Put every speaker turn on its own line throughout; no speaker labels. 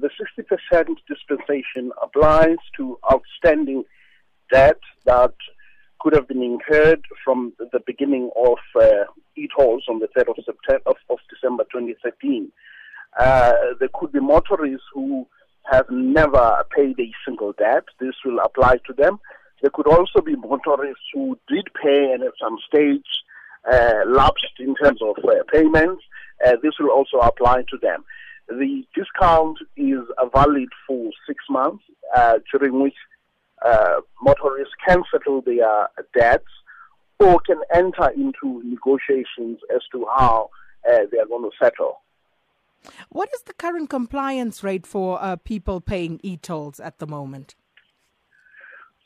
the 60% dispensation applies to outstanding debt that could have been incurred from the beginning of uh, e-tolls on the 3rd of, September, of, of December 2013. Uh, there could be motorists who have never paid a single debt. This will apply to them. There could also be motorists who did pay and at some stage uh, lapsed in terms of uh, payments. Uh, this will also apply to them. The discount is valid for six months, uh, during which uh, motorists can settle their debts or can enter into negotiations as to how uh, they are going to settle.
What is the current compliance rate for uh, people paying e tolls at the moment?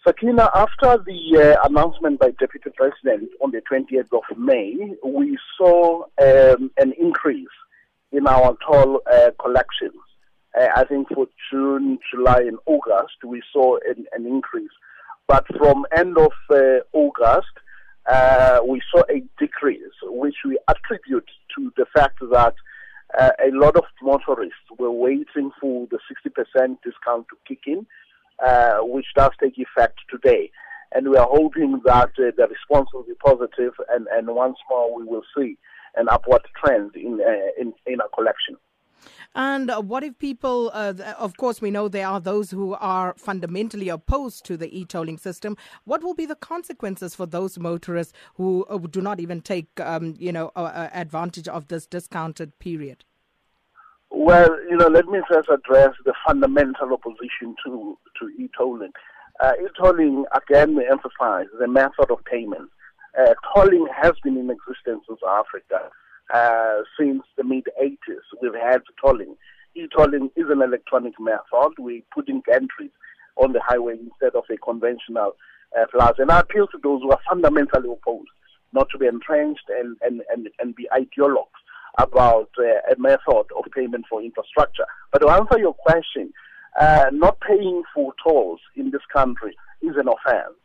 Sakina, after the uh, announcement by Deputy President on the 20th of May, we saw um, an increase in our toll uh, collections. Uh, I think for June, July, and August, we saw an, an increase. But from end of uh, August, uh, we saw a decrease, which we attribute to the fact that uh, a lot of motorists were waiting for the 60% discount to kick in, uh, which does take effect today. And we are hoping that the response will be positive, and, and once more we will see an upward trend in, uh, in, in our collection.
And uh, what if people, uh, of course, we know there are those who are fundamentally opposed to the e tolling system. What will be the consequences for those motorists who uh, do not even take, um, you know, advantage of this discounted period?
Well, you know, let me first address the fundamental opposition to, to e tolling. Uh, e tolling, again, we emphasize the method of payment. Uh, tolling has been in existence in South Africa uh, since the mid 80s. We've had tolling. E-tolling is an electronic method. We're putting gantries on the highway instead of a conventional uh, plaza. And I appeal to those who are fundamentally opposed, not to be entrenched and, and, and, and be ideologues about uh, a method of payment for infrastructure. But to answer your question, uh, not paying for tolls in this country is an offense.